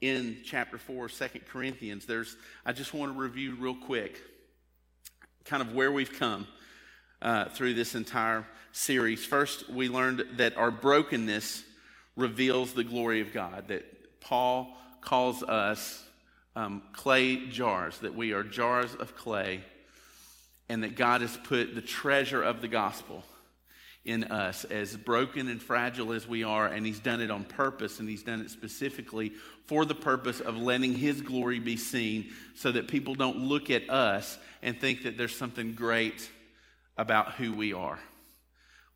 in chapter 4 of 2 Corinthians, there's, I just want to review real quick kind of where we've come uh, through this entire series. First, we learned that our brokenness reveals the glory of God, that Paul calls us um, clay jars, that we are jars of clay, and that God has put the treasure of the gospel in us, as broken and fragile as we are, and He's done it on purpose, and He's done it specifically for the purpose of letting His glory be seen so that people don't look at us and think that there's something great about who we are.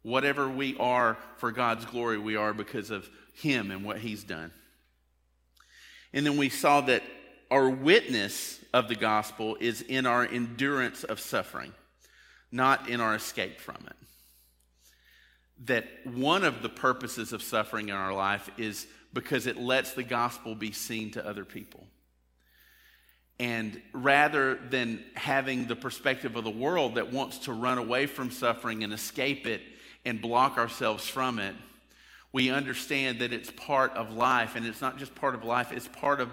Whatever we are for God's glory, we are because of Him and what He's done. And then we saw that our witness of the gospel is in our endurance of suffering, not in our escape from it that one of the purposes of suffering in our life is because it lets the gospel be seen to other people. And rather than having the perspective of the world that wants to run away from suffering and escape it and block ourselves from it, we understand that it's part of life. And it's not just part of life, it's part of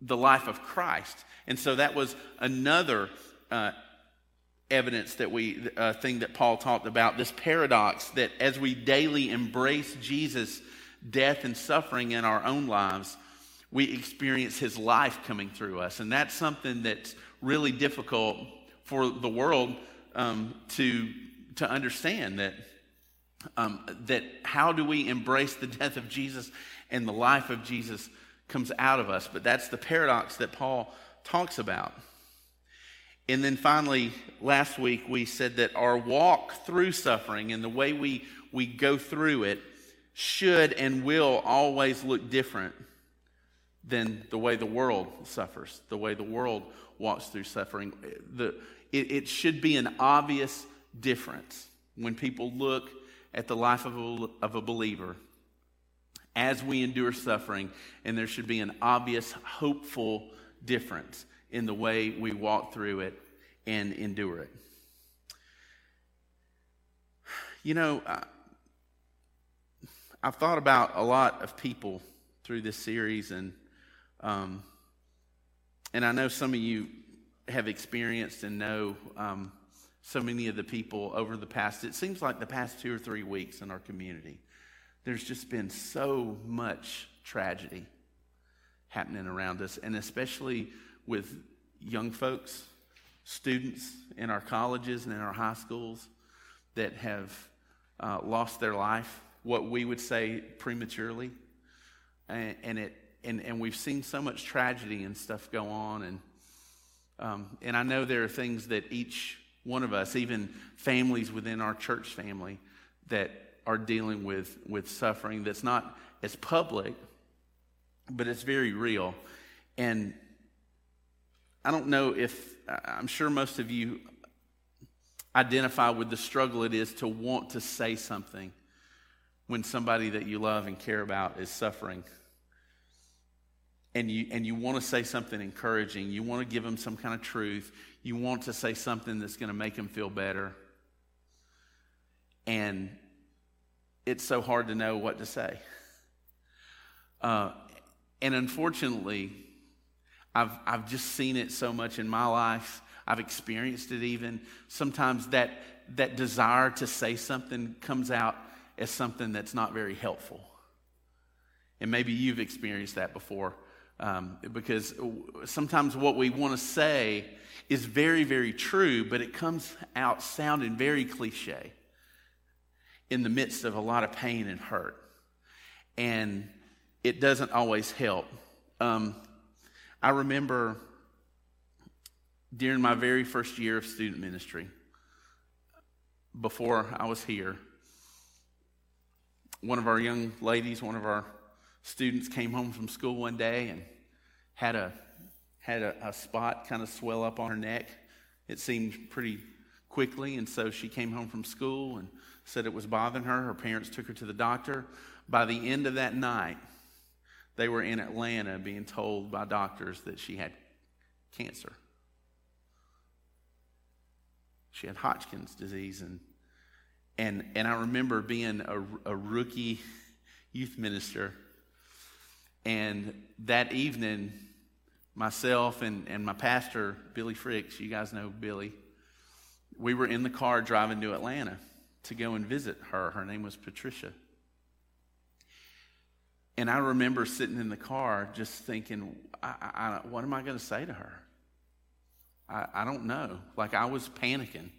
the life of Christ. And so that was another uh, evidence that we uh, thing that Paul talked about this paradox that as we daily embrace Jesus death and suffering in our own lives we experience his life coming through us. And that's something that's really difficult for the world um, to to understand that um, that how do we embrace the death of Jesus and the life of Jesus comes out of us. But that's the paradox that Paul talks about and then finally, last week, we said that our walk through suffering and the way we, we go through it should and will always look different than the way the world suffers, the way the world walks through suffering. The, it, it should be an obvious difference when people look at the life of a, of a believer as we endure suffering, and there should be an obvious, hopeful difference in the way we walk through it and endure it. You know, I, I've thought about a lot of people through this series, and um, and I know some of you have experienced and know um, so many of the people over the past. It seems like the past two or three weeks in our community, there's just been so much tragedy happening around us, and especially with young folks, students in our colleges and in our high schools that have uh, lost their life, what we would say prematurely. And, and, it, and, and we've seen so much tragedy and stuff go on. And, um, and I know there are things that each one of us, even families within our church family, that are dealing with, with suffering that's not as public, but it's very real. And I don't know if, I'm sure most of you identify with the struggle it is to want to say something when somebody that you love and care about is suffering. And you, and you want to say something encouraging. You want to give them some kind of truth. You want to say something that's going to make them feel better. And it's so hard to know what to say. Uh, and unfortunately, I've, I've just seen it so much in my life. I've experienced it even. Sometimes that, that desire to say something comes out as something that's not very helpful. And maybe you've experienced that before. Um, because sometimes what we want to say is very, very true, but it comes out sounding very cliche in the midst of a lot of pain and hurt. And it doesn't always help. Um, I remember during my very first year of student ministry, before I was here, one of our young ladies, one of our students came home from school one day and had a had a, a spot kind of swell up on her neck. It seemed pretty quickly, and so she came home from school and said it was bothering her. Her parents took her to the doctor. By the end of that night, they were in Atlanta being told by doctors that she had cancer. She had Hodgkin's disease. And, and, and I remember being a, a rookie youth minister And that evening, myself and, and my pastor, Billy Fricks, you guys know Billy, we were in the car driving to Atlanta to go and visit her. Her name was Patricia. And I remember sitting in the car just thinking, I, I, what am I going to say to her? I, I don't know. Like I was panicking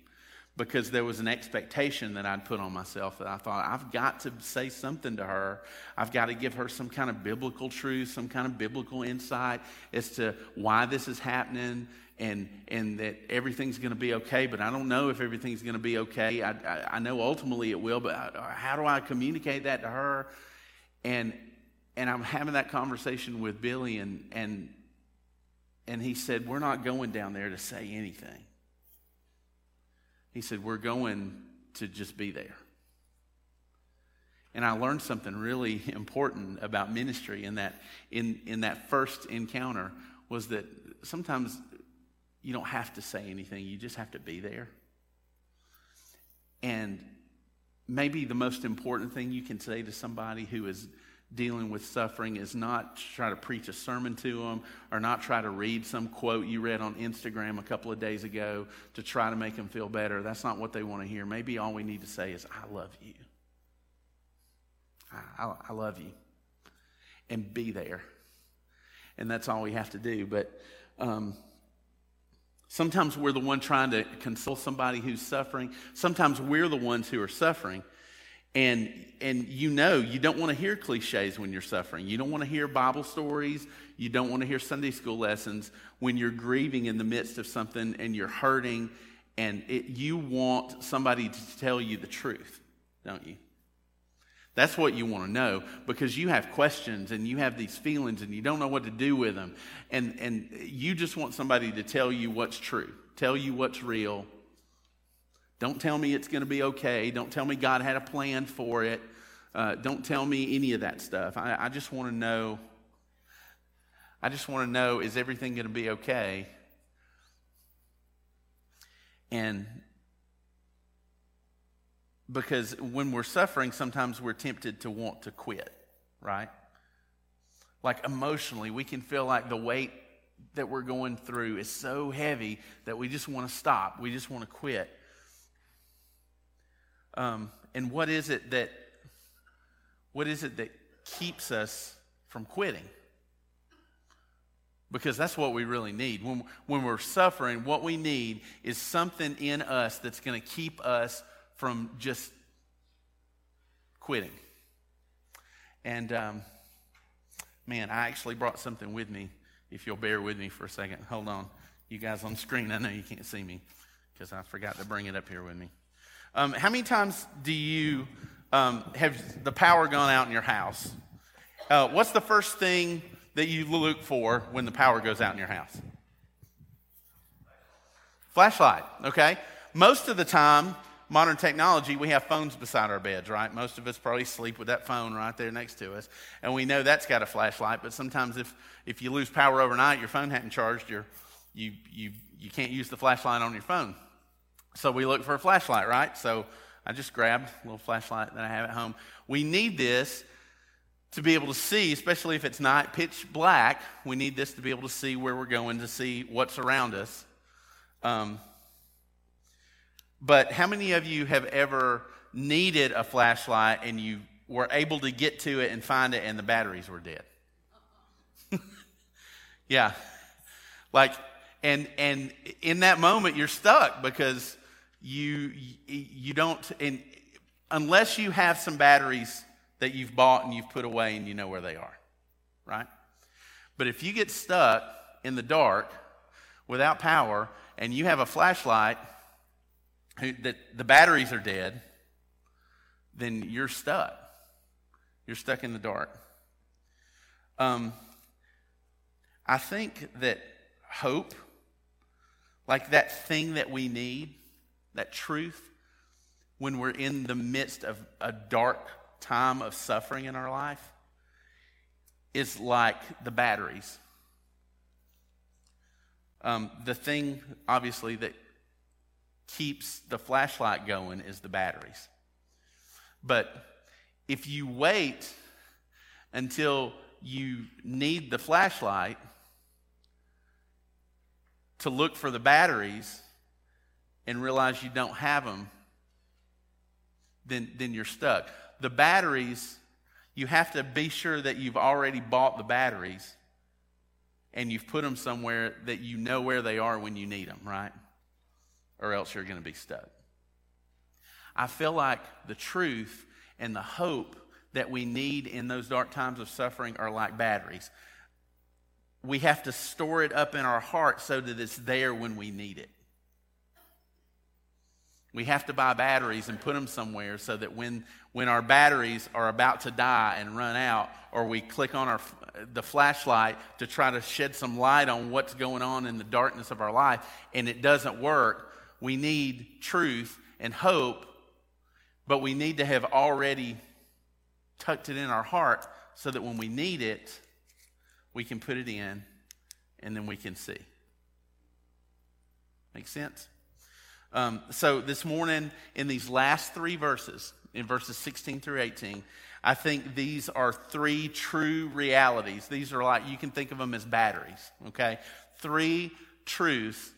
because there was an expectation that I'd put on myself that I thought, I've got to say something to her. I've got to give her some kind of biblical truth, some kind of biblical insight as to why this is happening and, and that everything's going to be okay, but I don't know if everything's going to be okay. I, I, I, know ultimately it will, but how do I communicate that to her? And, and I'm having that conversation with Billy, and, and, and he said, We're not going down there to say anything. He said, We're going to just be there. And I learned something really important about ministry in that, in, in that first encounter was that sometimes you don't have to say anything, you just have to be there. And maybe the most important thing you can say to somebody who is dealing with suffering is not try to preach a sermon to them or not try to read some quote you read on Instagram a couple of days ago to try to make them feel better. That's not what they want to hear. Maybe all we need to say is, I love you. I, I, I love you. And be there. And that's all we have to do. But um, sometimes we're the one trying to console somebody who's suffering. Sometimes we're the ones who are suffering. And, and you know, you don't want to hear cliches when you're suffering. You don't want to hear Bible stories. You don't want to hear Sunday school lessons when you're grieving in the midst of something and you're hurting. And it, you want somebody to tell you the truth, don't you? That's what you want to know because you have questions and you have these feelings and you don't know what to do with them. And, and you just want somebody to tell you what's true, tell you what's real, don't tell me it's going to be okay. Don't tell me God had a plan for it. Uh, don't tell me any of that stuff. I, I just want to know. I just want to know is everything going to be okay? And because when we're suffering, sometimes we're tempted to want to quit, right? Like emotionally, we can feel like the weight that we're going through is so heavy that we just want to stop. We just want to quit. Um, and what is it that what is it that keeps us from quitting? Because that's what we really need. When, when we're suffering, what we need is something in us that's going to keep us from just quitting. And um, man, I actually brought something with me. If you'll bear with me for a second. Hold on. You guys on screen, I know you can't see me because I forgot to bring it up here with me. Um, how many times do you um, have the power gone out in your house? Uh, what's the first thing that you look for when the power goes out in your house? Flashlight, okay? Most of the time, modern technology, we have phones beside our beds, right? Most of us probably sleep with that phone right there next to us. And we know that's got a flashlight, but sometimes if, if you lose power overnight, your phone hadn't charged, you you, you, you can't use the flashlight on your phone. So we look for a flashlight, right? So I just grabbed a little flashlight that I have at home. We need this to be able to see, especially if it's not pitch black. We need this to be able to see where we're going, to see what's around us. Um, but how many of you have ever needed a flashlight and you were able to get to it and find it and the batteries were dead? yeah. Like, and, and in that moment, you're stuck because you you don't and unless you have some batteries that you've bought and you've put away and you know where they are right? But if you get stuck in the dark without power and you have a flashlight that the batteries are dead then you're stuck. You're stuck in the dark. Um, i think that hope like that thing that we need that truth, when we're in the midst of a dark time of suffering in our life, is like the batteries. Um, the thing, obviously, that keeps the flashlight going is the batteries. But if you wait until you need the flashlight to look for the batteries and realize you don't have them, then, then you're stuck. The batteries, you have to be sure that you've already bought the batteries and you've put them somewhere that you know where they are when you need them, right? Or else you're going to be stuck. I feel like the truth and the hope that we need in those dark times of suffering are like batteries. We have to store it up in our heart so that it's there when we need it. We have to buy batteries and put them somewhere so that when, when our batteries are about to die and run out, or we click on our, the flashlight to try to shed some light on what's going on in the darkness of our life and it doesn't work, we need truth and hope, but we need to have already tucked it in our heart so that when we need it, we can put it in and then we can see. Make sense? Um, so this morning, in these last three verses, in verses 16 through 18, I think these are three true realities. These are like, you can think of them as batteries, okay? Three truths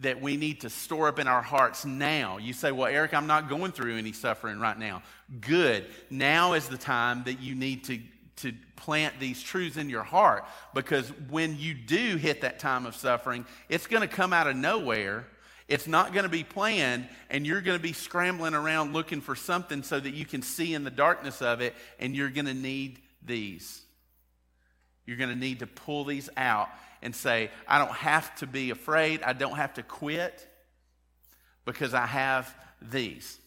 that we need to store up in our hearts now. You say, Well, Eric, I'm not going through any suffering right now. Good. Now is the time that you need to, to plant these truths in your heart because when you do hit that time of suffering, it's going to come out of nowhere. It's not going to be planned, and you're going to be scrambling around looking for something so that you can see in the darkness of it, and you're going to need these. You're going to need to pull these out and say, I don't have to be afraid. I don't have to quit because I have these.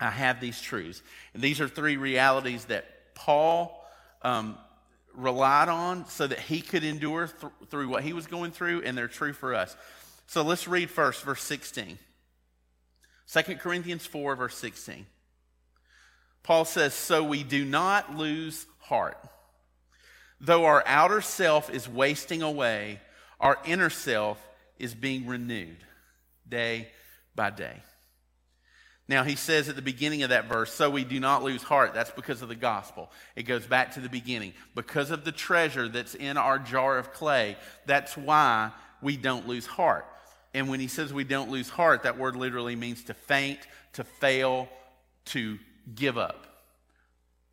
I have these truths. And these are three realities that Paul um, relied on so that he could endure th- through what he was going through, and they're true for us. So let's read first, verse 16. 2 Corinthians 4, verse 16. Paul says, So we do not lose heart. Though our outer self is wasting away, our inner self is being renewed day by day. Now, he says at the beginning of that verse, so we do not lose heart. That's because of the gospel. It goes back to the beginning. Because of the treasure that's in our jar of clay, that's why we don't lose heart. And when he says we don't lose heart, that word literally means to faint, to fail, to give up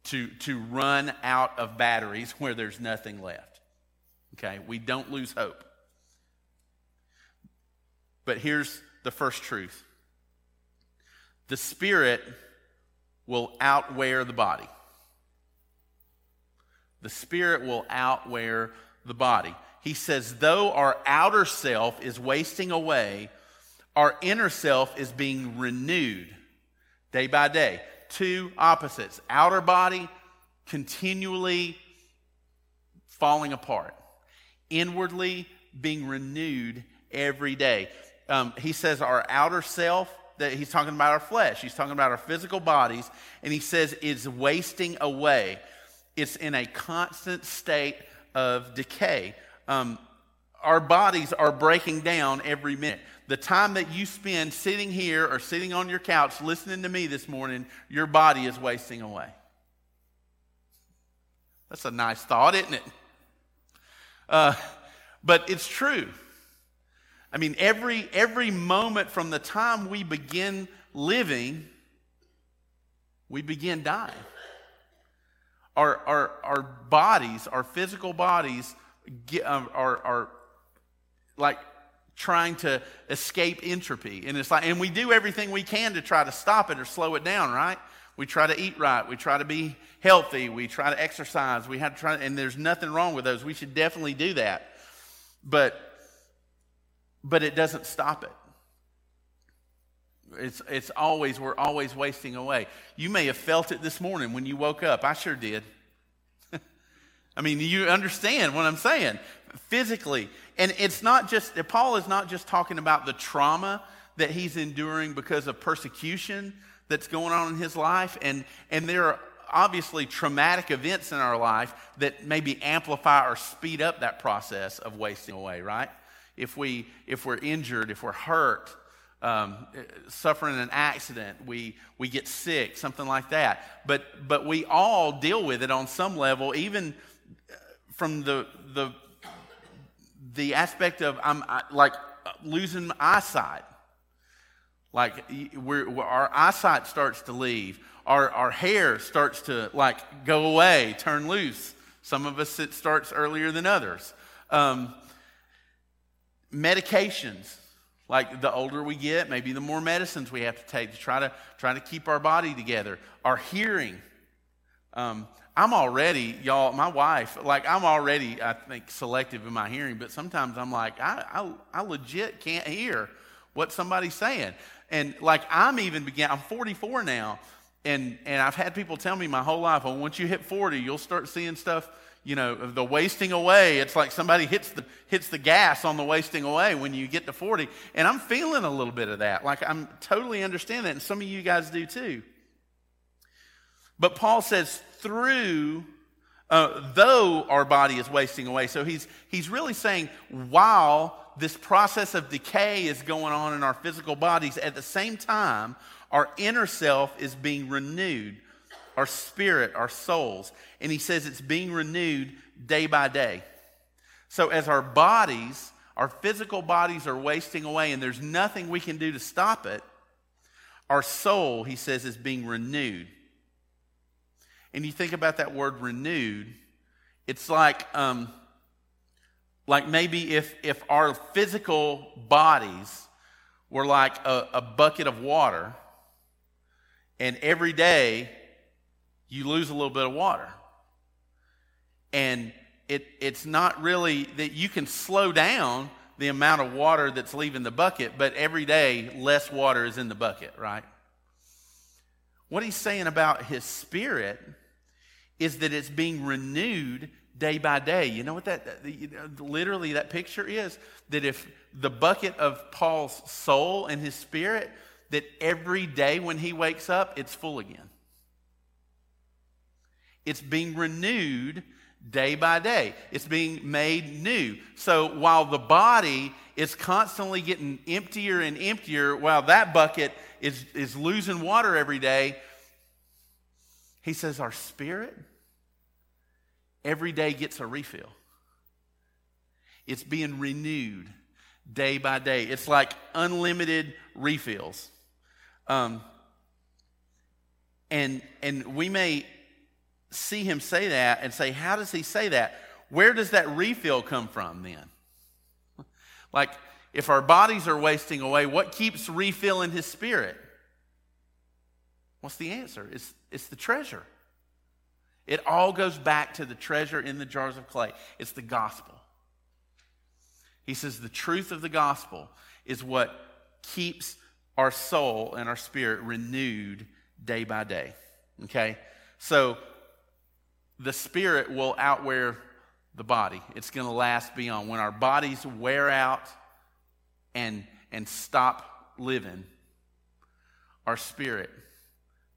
to, to run out of batteries where there's nothing left. Okay, we don't lose hope. But here's the first truth the spirit will outwear the body. The spirit will outwear the body. He says, though our outer self is wasting away, our inner self is being renewed day by day two opposites outer body continually falling apart, inwardly being renewed every day. Um, he says our outer self, that he's talking about our flesh, he's talking about our physical bodies, and he says it's wasting away. It's in a constant state of decay. Um, our bodies are breaking down every minute. The time that you spend sitting here or sitting on your couch listening to me this morning, your body is wasting away. That's a nice thought, isn't it? Uh, but it's true. I mean, every, every moment from the time we begin living, we begin dying. Our, our, our bodies, our physical bodies, get, um, are, are like trying to escape entropy. And it's like, and we do everything we can to try to stop it or slow it down, right? We try to eat right. We try to be healthy. We try to exercise. We have to try, and there's nothing wrong with those. We should definitely do that. But, but it doesn't stop it. It's, it's always, we're always wasting away. You may have felt it this morning when you woke up. I sure did. I mean, you understand what I'm saying. Physically, and it's not just, Paul is not just talking about the trauma that he's enduring because of persecution that's going on in his life. And, and there are obviously traumatic events in our life that maybe amplify or speed up that process of wasting away, right? If, we, if we're injured, if we're hurt, um, suffering an accident, we, we get sick, something like that. But, but we all deal with it on some level, even from the the the aspect of I'm I, like losing my eyesight. Like we're, our eyesight starts to leave. Our, our hair starts to like go away, turn loose. Some of us it starts earlier than others. Um, medications, like the older we get, maybe the more medicines we have to take to try to try to keep our body together. Our hearing. Um, I'm already, y'all, my wife, like I'm already, I think, selective in my hearing, but sometimes I'm like, I, I, I legit can't hear what somebody's saying. And like I'm even begin, I'm 44 now, and, and I've had people tell me my whole life, well, once you hit 40, you'll start seeing stuff, you know, the wasting away. It's like somebody hits the, hits the gas on the wasting away when you get to 40. And I'm feeling a little bit of that. Like I'm totally understand that, and some of you guys do too. But Paul says, through, uh, though our body is wasting away. So he's, he's really saying, while this process of decay is going on in our physical bodies, at the same time, our inner self is being renewed, our spirit, our souls. And he says it's being renewed day by day. So as our bodies, our physical bodies are wasting away, and there's nothing we can do to stop it, our soul, he says, is being renewed and you think about that word renewed, it's like, um, like maybe if, if our physical bodies were like a, a bucket of water, and every day you lose a little bit of water. And it, it's not really that you can slow down the amount of water that's leaving the bucket, but every day less water is in the bucket, right? What he's saying about his spirit is that it's being renewed day by day. You know what that, you know, literally that picture is? That if the bucket of Paul's soul and his spirit, that every day when he wakes up, it's full again. It's being renewed day by day. It's being made new. So while the body is constantly getting emptier and emptier, while that bucket is, is losing water every day, he says, Our spirit every day gets a refill. It's being renewed day by day. It's like unlimited refills. Um, and, and we may see him say that and say, How does he say that? Where does that refill come from then? like, if our bodies are wasting away, what keeps refilling his spirit? What's the answer? It's, it's the treasure. It all goes back to the treasure in the jars of clay. It's the gospel. He says the truth of the gospel is what keeps our soul and our spirit renewed day by day. Okay? So the spirit will outwear the body. It's going to last beyond. When our bodies wear out and, and stop living, our spirit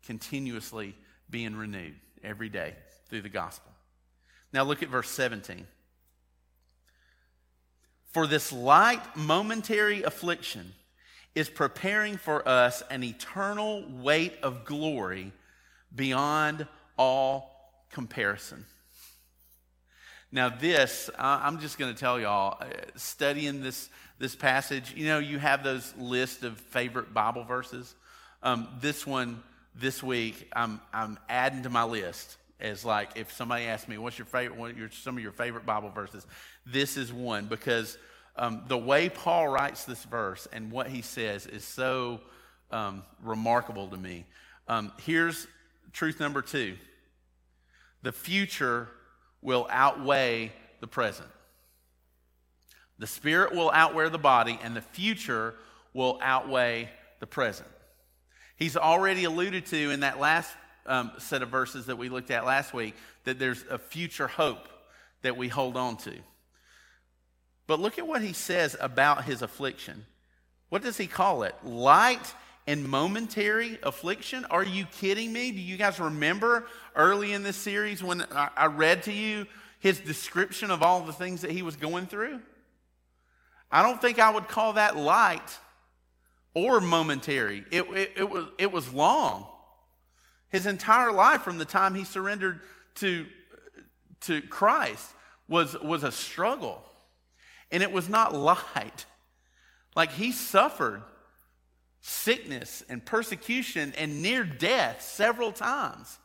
continuously being renewed every day through the gospel. Now look at verse 17. For this light momentary affliction is preparing for us an eternal weight of glory beyond all comparison. Now, this, I'm just going to tell y'all, uh, studying this, this passage, you know, you have those list of favorite Bible verses. Um, this one, this week, I'm, I'm adding to my list as like if somebody asks me, what's your favorite, what your, some of your favorite Bible verses? This is one because um, the way Paul writes this verse and what he says is so um, remarkable to me. Um, here's truth number two the future will outweigh the present. The spirit will outweigh the body, and the future will outweigh the present. He's already alluded to in that last um, set of verses that we looked at last week that there's a future hope that we hold on to. But look at what he says about his affliction. What does he call it? Light and momentary affliction? Are you kidding me? Do you guys remember early in this series when I read to you his description of all the things that he was going through? I don't think I would call that light or momentary. It, it, it, was, it was long. His entire life from the time he surrendered to, to Christ was, was a struggle. And it was not light. Like he suffered sickness and persecution and near death several times.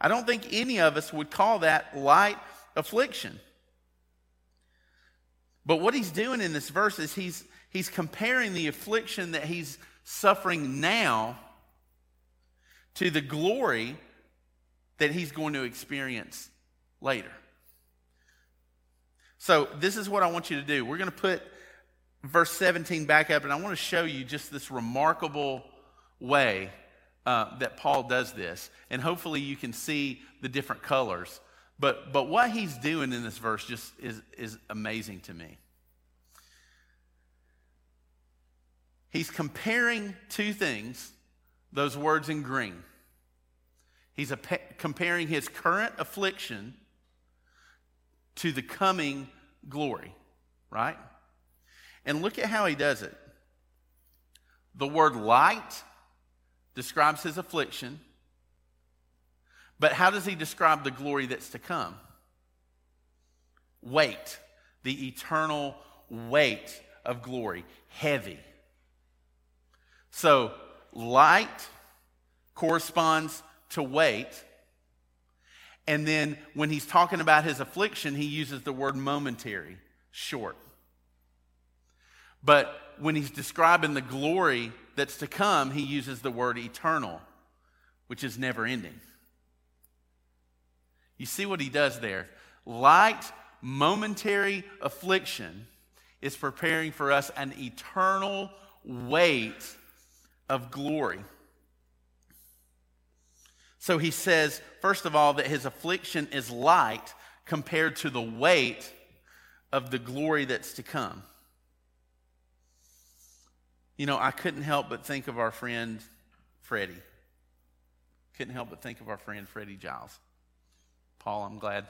I don't think any of us would call that light affliction. But what he's doing in this verse is he's, he's comparing the affliction that he's suffering now to the glory that he's going to experience later. So, this is what I want you to do. We're going to put verse 17 back up, and I want to show you just this remarkable way uh, that Paul does this. And hopefully, you can see the different colors. But, but what he's doing in this verse just is, is amazing to me. He's comparing two things, those words in green. He's a, comparing his current affliction to the coming glory, right? And look at how he does it. The word light describes his affliction, but how does he describe the glory that's to come? Weight, the eternal weight of glory, heavy. So, light corresponds to weight. And then when he's talking about his affliction, he uses the word momentary, short. But when he's describing the glory that's to come, he uses the word eternal, which is never ending. You see what he does there? Light, momentary affliction is preparing for us an eternal weight of glory. So he says, first of all, that his affliction is light compared to the weight of the glory that's to come. You know, I couldn't help but think of our friend Freddie. Couldn't help but think of our friend Freddie Giles. Paul, I'm glad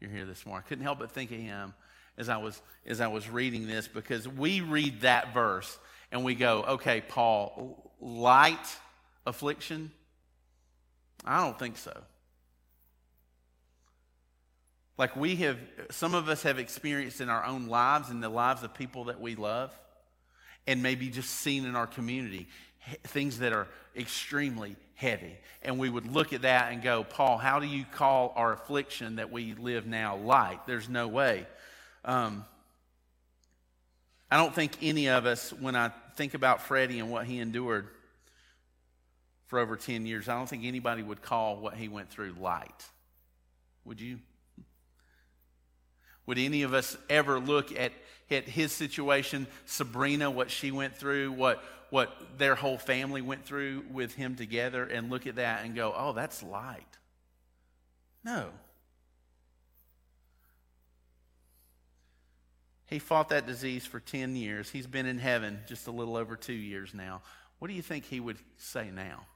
you're here this morning. Couldn't help but think of him as I was as I was reading this because we read that verse and we go, okay, Paul, light affliction? I don't think so. Like we have, some of us have experienced in our own lives and the lives of people that we love, and maybe just seen in our community things that are extremely heavy. And we would look at that and go, Paul, how do you call our affliction that we live now light? There's no way. Um, I don't think any of us, when I think about Freddie and what he endured for over 10 years, I don't think anybody would call what he went through light. Would you? Would any of us ever look at, at his situation, Sabrina, what she went through, what, what their whole family went through with him together, and look at that and go, oh, that's light? No. He fought that disease for 10 years. He's been in heaven just a little over two years now. What do you think he would say now?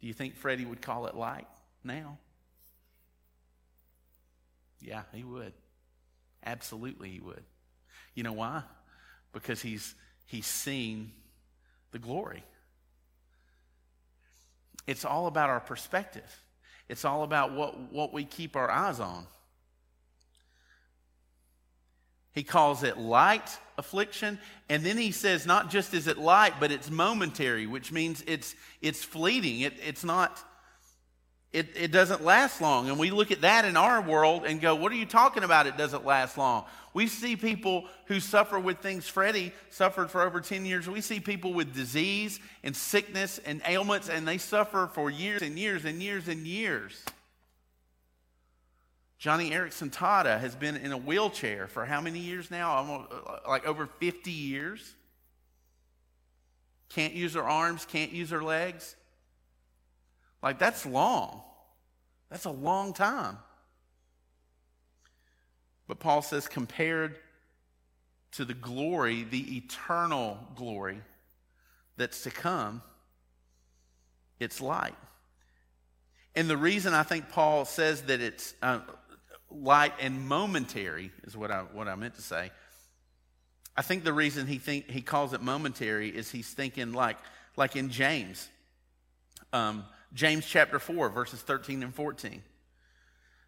Do you think Freddie would call it light now? Yeah, he would. Absolutely, he would. You know why? Because he's, he's seen the glory. It's all about our perspective, it's all about what, what we keep our eyes on. He calls it light affliction. And then he says, not just is it light, but it's momentary, which means it's, it's fleeting. It, it's not, it, it doesn't last long. And we look at that in our world and go, what are you talking about? It doesn't last long. We see people who suffer with things. Freddie suffered for over 10 years. We see people with disease and sickness and ailments, and they suffer for years and years and years and years. Joni Eareckson Tada has been in a wheelchair for how many years now? Almost, uh, like over 50 years. Can't use her arms, can't use her legs. Like, that's long. That's a long time. But Paul says, compared to the glory, the eternal glory that's to come, it's light. And the reason I think Paul says that it's uh, light and momentary is what I, what I meant to say. I think the reason he think he calls it momentary is he's thinking like like in James, um, James chapter four verses thirteen and fourteen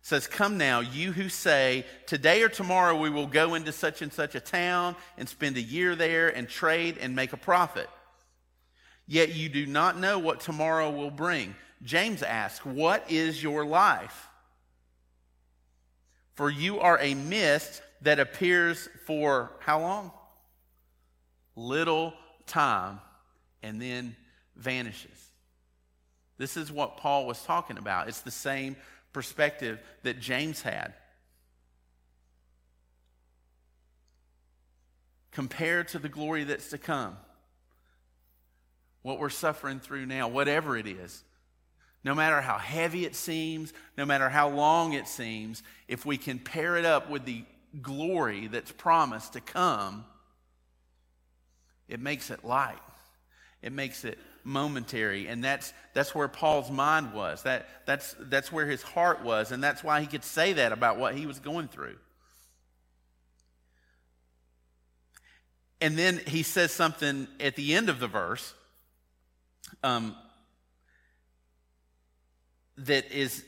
says, Come now, you who say, Today or tomorrow we will go into such and such a town and spend a year there and trade and make a profit. Yet you do not know what tomorrow will bring. James asks, What is your life? For you are a mist that appears for how long? Little time and then vanishes. This is what Paul was talking about. It's the same perspective that James had. Compared to the glory that's to come, what we're suffering through now, whatever it is, no matter how heavy it seems, no matter how long it seems, if we can pair it up with the glory that's promised to come, it makes it light. It makes it momentary. And that's, that's where Paul's mind was. That, that's, that's where his heart was. And that's why he could say that about what he was going through. And then he says something at the end of the verse um, that is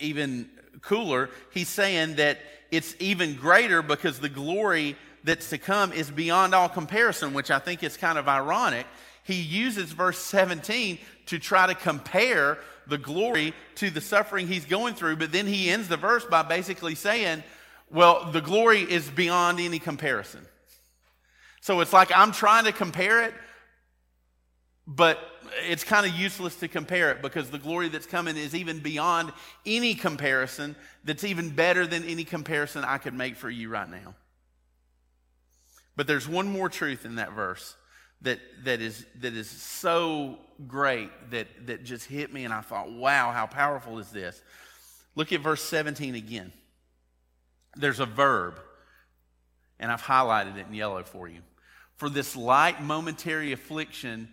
even cooler. He's saying that it's even greater because the glory that's to come is beyond all comparison, which I think is kind of ironic he uses verse 17 to try to compare the glory to the suffering he's going through, but then he ends the verse by basically saying, well, the glory is beyond any comparison. So it's like I'm trying to compare it, but it's kind of useless to compare it because the glory that's coming is even beyond any comparison that's even better than any comparison I could make for you right now. But there's one more truth in that verse that, that, is, that is so great that, that just hit me, and I thought, wow, how powerful is this? Look at verse 17 again. There's a verb, and I've highlighted it in yellow for you. For this light momentary affliction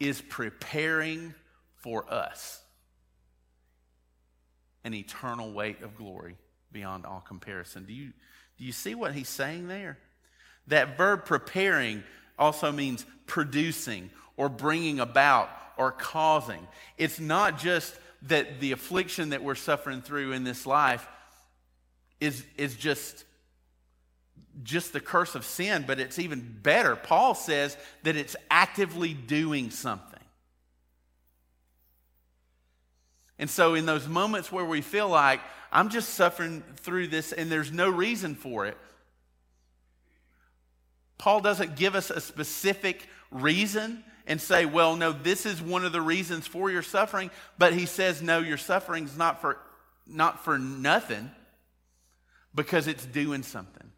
is preparing for us an eternal weight of glory beyond all comparison. Do you, do you see what he's saying there? That verb preparing also means producing or bringing about or causing. It's not just that the affliction that we're suffering through in this life is, is just, just the curse of sin, but it's even better. Paul says that it's actively doing something. And so, in those moments where we feel like I'm just suffering through this and there's no reason for it, Paul doesn't give us a specific reason and say, well, no, this is one of the reasons for your suffering, but he says, no, your suffering's not for, not for nothing because it's doing something.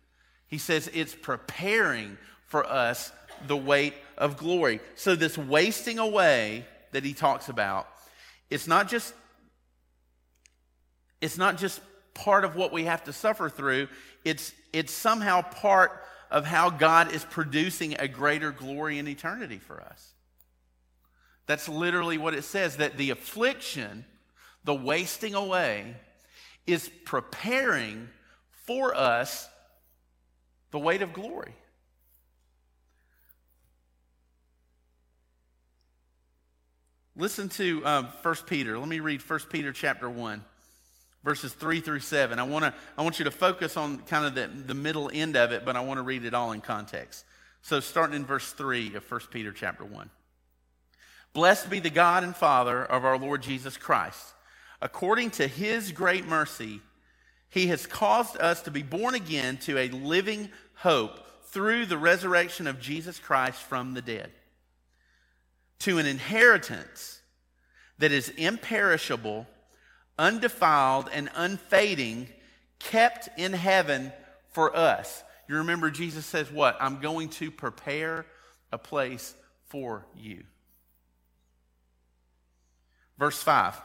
He says it's preparing for us the weight of glory. So, this wasting away that he talks about, it's not just it's not just part of what we have to suffer through, it's, it's somehow part of how God is producing a greater glory in eternity for us. That's literally what it says that the affliction, the wasting away, is preparing for us the weight of glory. Listen to um, 1 Peter. Let me read 1 Peter chapter 1 verses 3 through 7. I, wanna, I want you to focus on kind of the, the middle end of it, but I want to read it all in context. So, starting in verse 3 of 1 Peter chapter 1. Blessed be the God and Father of our Lord Jesus Christ. According to his great mercy, he has caused us to be born again to a living hope through the resurrection of Jesus Christ from the dead, to an inheritance that is imperishable undefiled and unfading, kept in heaven for us. You remember Jesus says, What? I'm going to prepare a place for you. Verse 5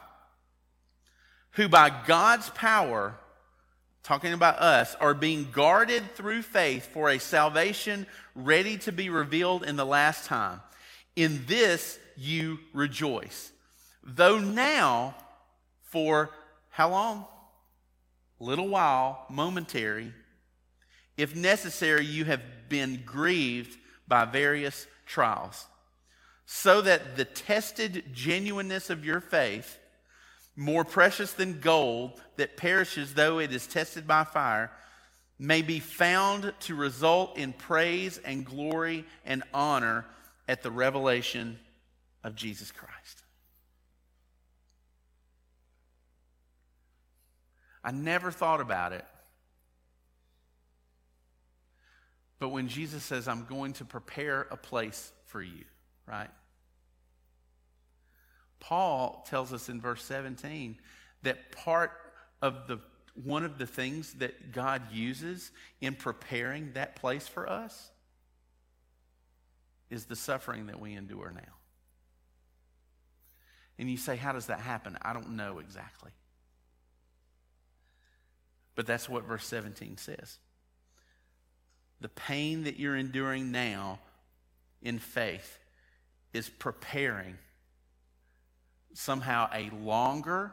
Who by God's power, talking about us, are being guarded through faith for a salvation ready to be revealed in the last time. In this you rejoice. Though now, for how long? Little while, momentary. If necessary, you have been grieved by various trials, so that the tested genuineness of your faith, more precious than gold that perishes though it is tested by fire, may be found to result in praise and glory and honor at the revelation of Jesus Christ. I never thought about it. But when Jesus says, I'm going to prepare a place for you, right? Paul tells us in verse 17 that part of the one of the things that God uses in preparing that place for us is the suffering that we endure now. And you say, How does that happen? I don't know exactly. But that's what verse 17 says. The pain that you're enduring now in faith is preparing somehow a longer,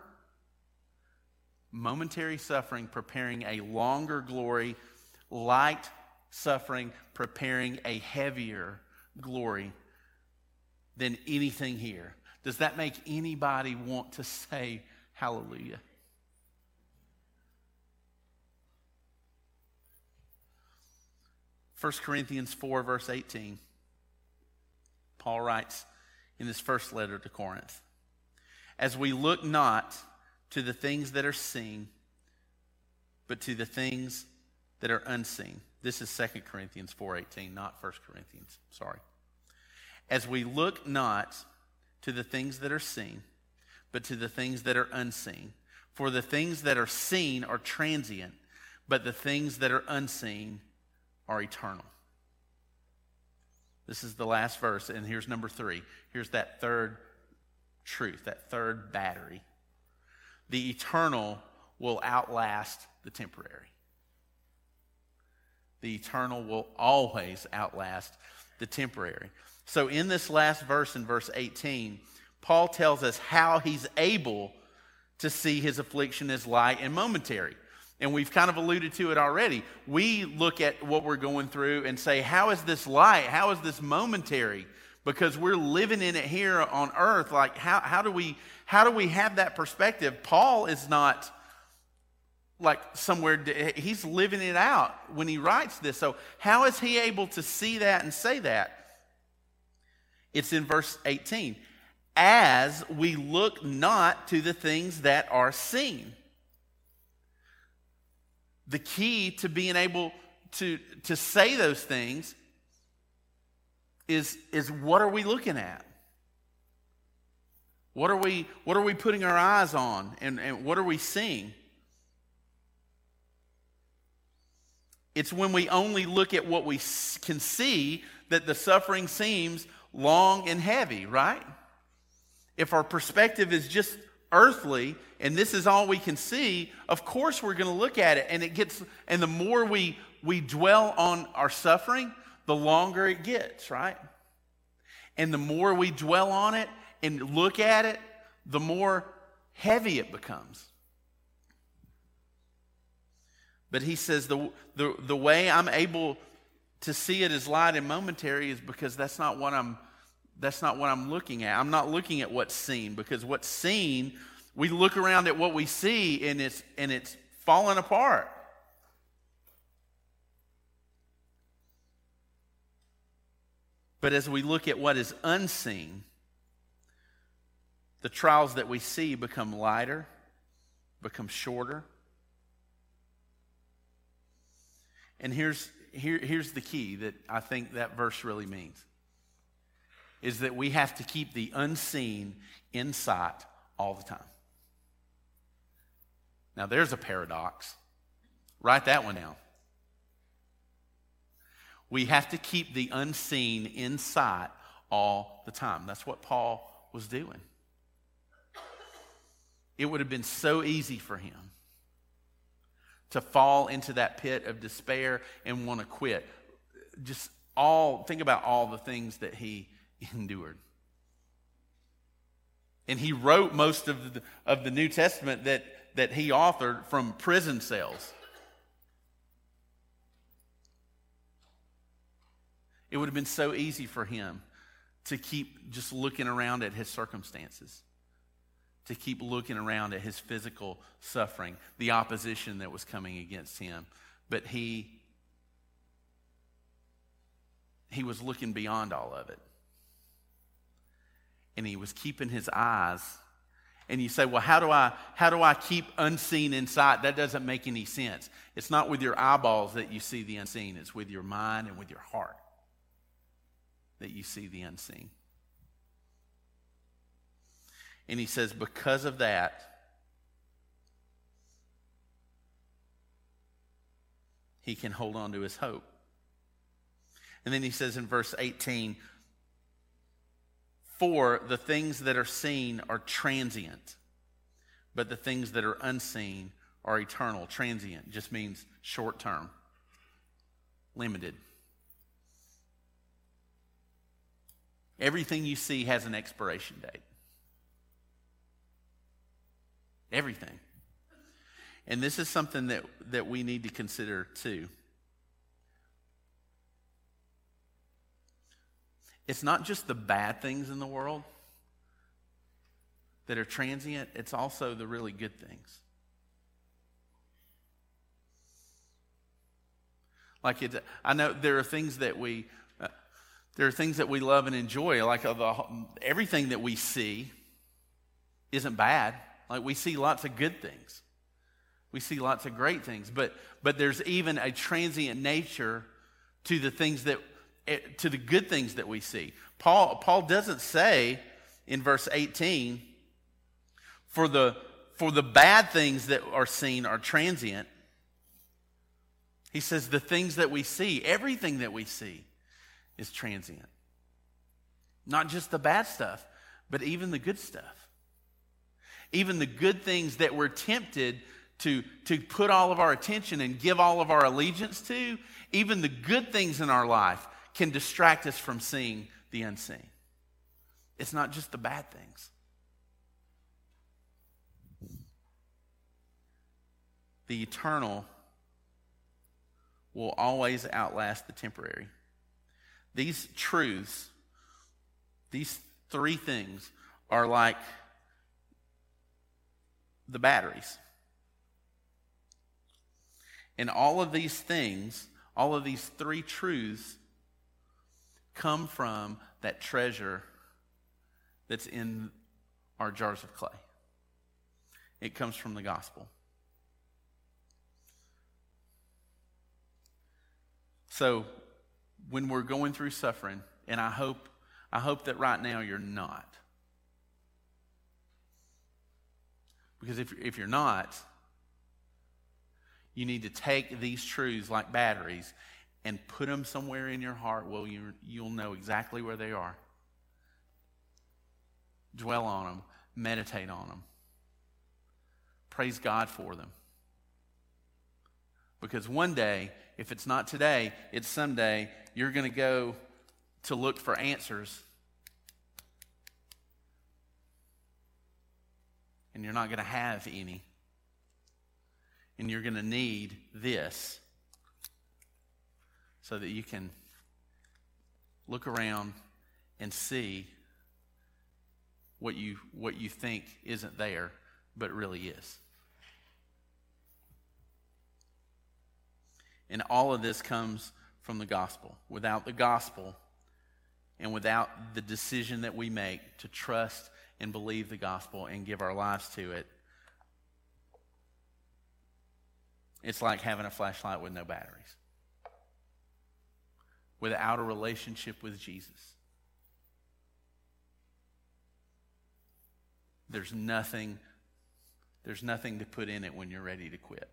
momentary suffering, preparing a longer glory, light suffering, preparing a heavier glory than anything here. Does that make anybody want to say hallelujah? First Corinthians 4, verse 18. Paul writes in his first letter to Corinth as we look not to the things that are seen, but to the things that are unseen. This is 2 Corinthians 4:18, not 1 Corinthians. Sorry. As we look not to the things that are seen, but to the things that are unseen. For the things that are seen are transient, but the things that are unseen are eternal. This is the last verse, and here's number three. Here's that third truth, that third battery. The eternal will outlast the temporary. The eternal will always outlast the temporary. So, in this last verse, in verse 18, Paul tells us how he's able to see his affliction as light and momentary. And we've kind of alluded to it already. We look at what we're going through and say, How is this light? How is this momentary? Because we're living in it here on earth. Like, how, how, do we, how do we have that perspective? Paul is not like somewhere, he's living it out when he writes this. So, how is he able to see that and say that? It's in verse 18. As we look not to the things that are seen. The key to being able to, to say those things is, is what are we looking at? What are we, what are we putting our eyes on? And, and what are we seeing? It's when we only look at what we can see that the suffering seems long and heavy, right? If our perspective is just earthly and this is all we can see, of course we're going to look at it and it gets and the more we we dwell on our suffering, the longer it gets, right? And the more we dwell on it and look at it, the more heavy it becomes. But he says the, the, the way I'm able to see it as light and momentary is because that's not what I'm that's not what I'm looking at. I'm not looking at what's seen because what's seen, we look around at what we see and it's and it's falling apart. But as we look at what is unseen, the trials that we see become lighter, become shorter. And here's, here, here's the key that I think that verse really means is that we have to keep the unseen in sight all the time. Now, there's a paradox. Write that one down. We have to keep the unseen in sight all the time. That's what Paul was doing. It would have been so easy for him to fall into that pit of despair and want to quit. Just all, think about all the things that he endured. And he wrote most of the, of the New Testament that, that he authored from prison cells. It would have been so easy for him to keep just looking around at his circumstances, to keep looking around at his physical suffering, the opposition that was coming against him. But he he was looking beyond all of it. And he was keeping his eyes. And you say, well, how do I how do I keep unseen inside? That doesn't make any sense. It's not with your eyeballs that you see the unseen, it's with your mind and with your heart that you see the unseen. And he says, because of that, he can hold on to his hope. And then he says in verse 18, For the things that are seen are transient, but the things that are unseen are eternal. Transient just means short term, limited. Everything you see has an expiration date. Everything. And this is something that, that we need to consider too. It's not just the bad things in the world that are transient, it's also the really good things. Like it, I know there are things that we, there are things that we love and enjoy. Like uh, everything that we see isn't bad. Like we see lots of good things. We see lots of great things, but but there's even a transient nature to the things that eh, to the good things that we see. Paul Paul doesn't say in verse 18 for the for the bad things that are seen are transient. He says the things that we see, everything that we see is transient. Not just the bad stuff, but even the good stuff even the good things that we're tempted to, to put all of our attention and give all of our allegiance to, even the good things in our life can distract us from seeing the unseen. It's not just the bad things. The eternal will always outlast the temporary. These truths, these three things, are like the batteries. And all of these things, all of these three truths, come from that treasure that's in our jars of clay. It comes from the gospel. So, when we're going through suffering, and I hope, I hope that right now you're not. Because if, if you're not, you need to take these truths like batteries and put them somewhere in your heart where you, you'll know exactly where they are. Dwell on them, meditate on them, praise God for them. Because one day, if it's not today, it's someday, you're going to go to look for answers and you're not going to have any. And you're going to need this so that you can look around and see what you, what you think isn't there, but really is. And all of this comes from the gospel. Without the gospel and without the decision that we make to trust and believe the gospel and give our lives to it, it's like having a flashlight with no batteries. Without a relationship with Jesus, there's nothing there's nothing to put in it when you're ready to quit.